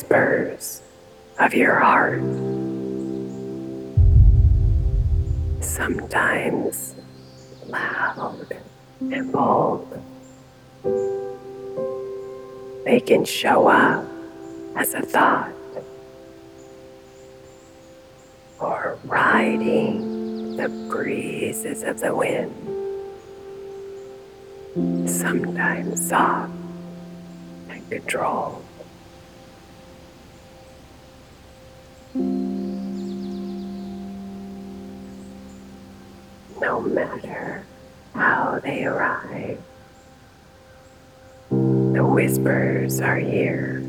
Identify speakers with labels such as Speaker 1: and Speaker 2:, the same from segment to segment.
Speaker 1: Whispers of your heart. Sometimes loud and bold. They can show up as a thought or riding the breezes of the wind sometimes soft and controlled. No matter how they arrive, the whispers are here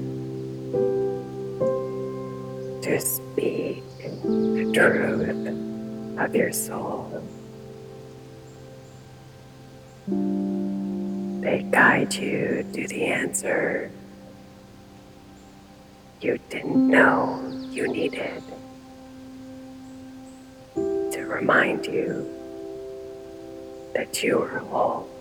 Speaker 1: to speak the truth of your soul. They guide you to the answer you didn't know you needed to remind you that you are whole.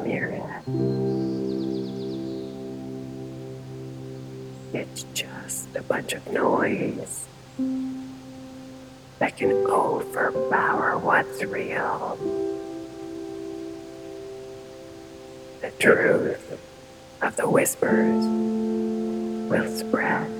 Speaker 1: From head. It's just a bunch of noise that can overpower what's real. The truth of the whispers will spread.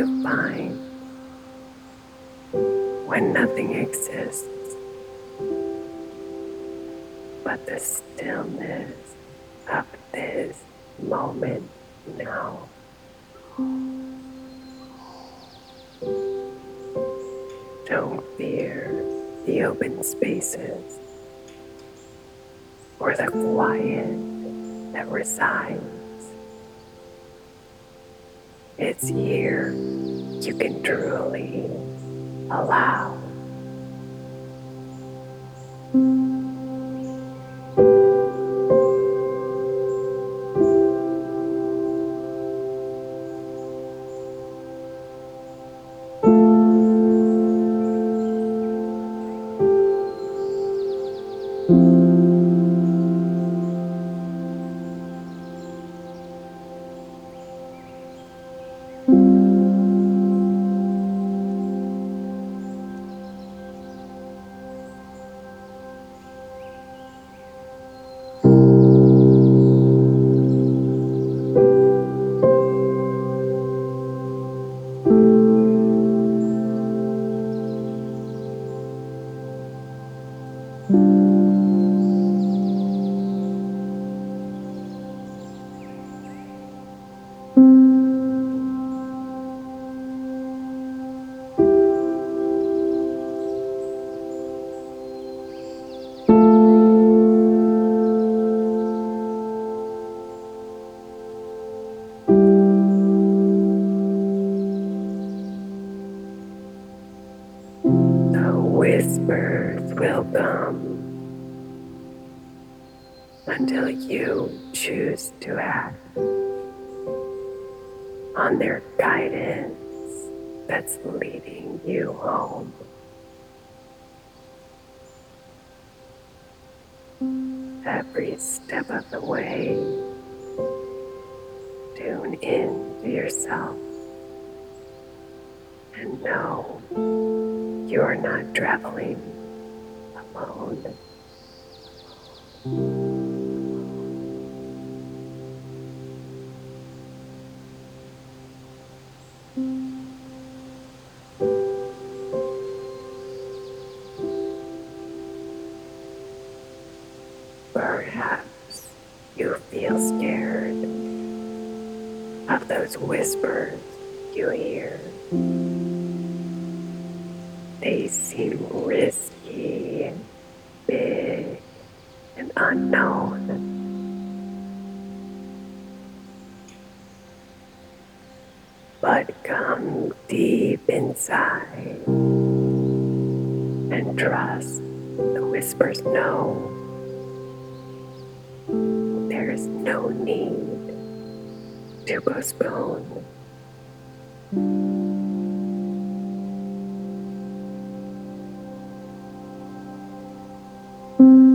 Speaker 1: You find when nothing exists but the stillness of this moment now? Don't fear the open spaces or the quiet that resides. It's here you can truly allow. Until you choose to act on their guidance that's leading you home. Every step of the way, tune in to yourself and know you're not traveling alone. Those whispers you hear. They seem risky, big, and unknown. But come deep inside and trust the whispers know there is no need to Mm-hmm.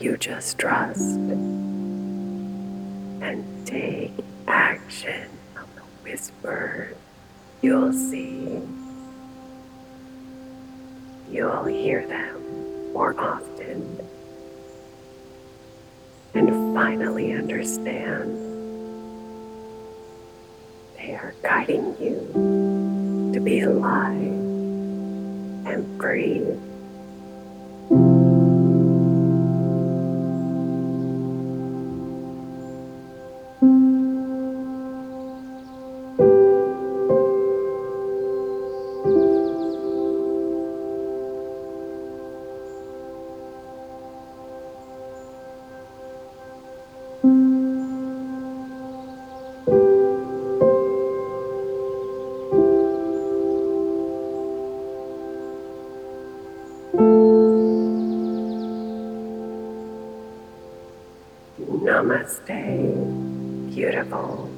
Speaker 1: You just trust and take action on the whisper. you'll see. You'll hear them more often and finally understand they are guiding you to be alive and breathe. Namaste, beautiful.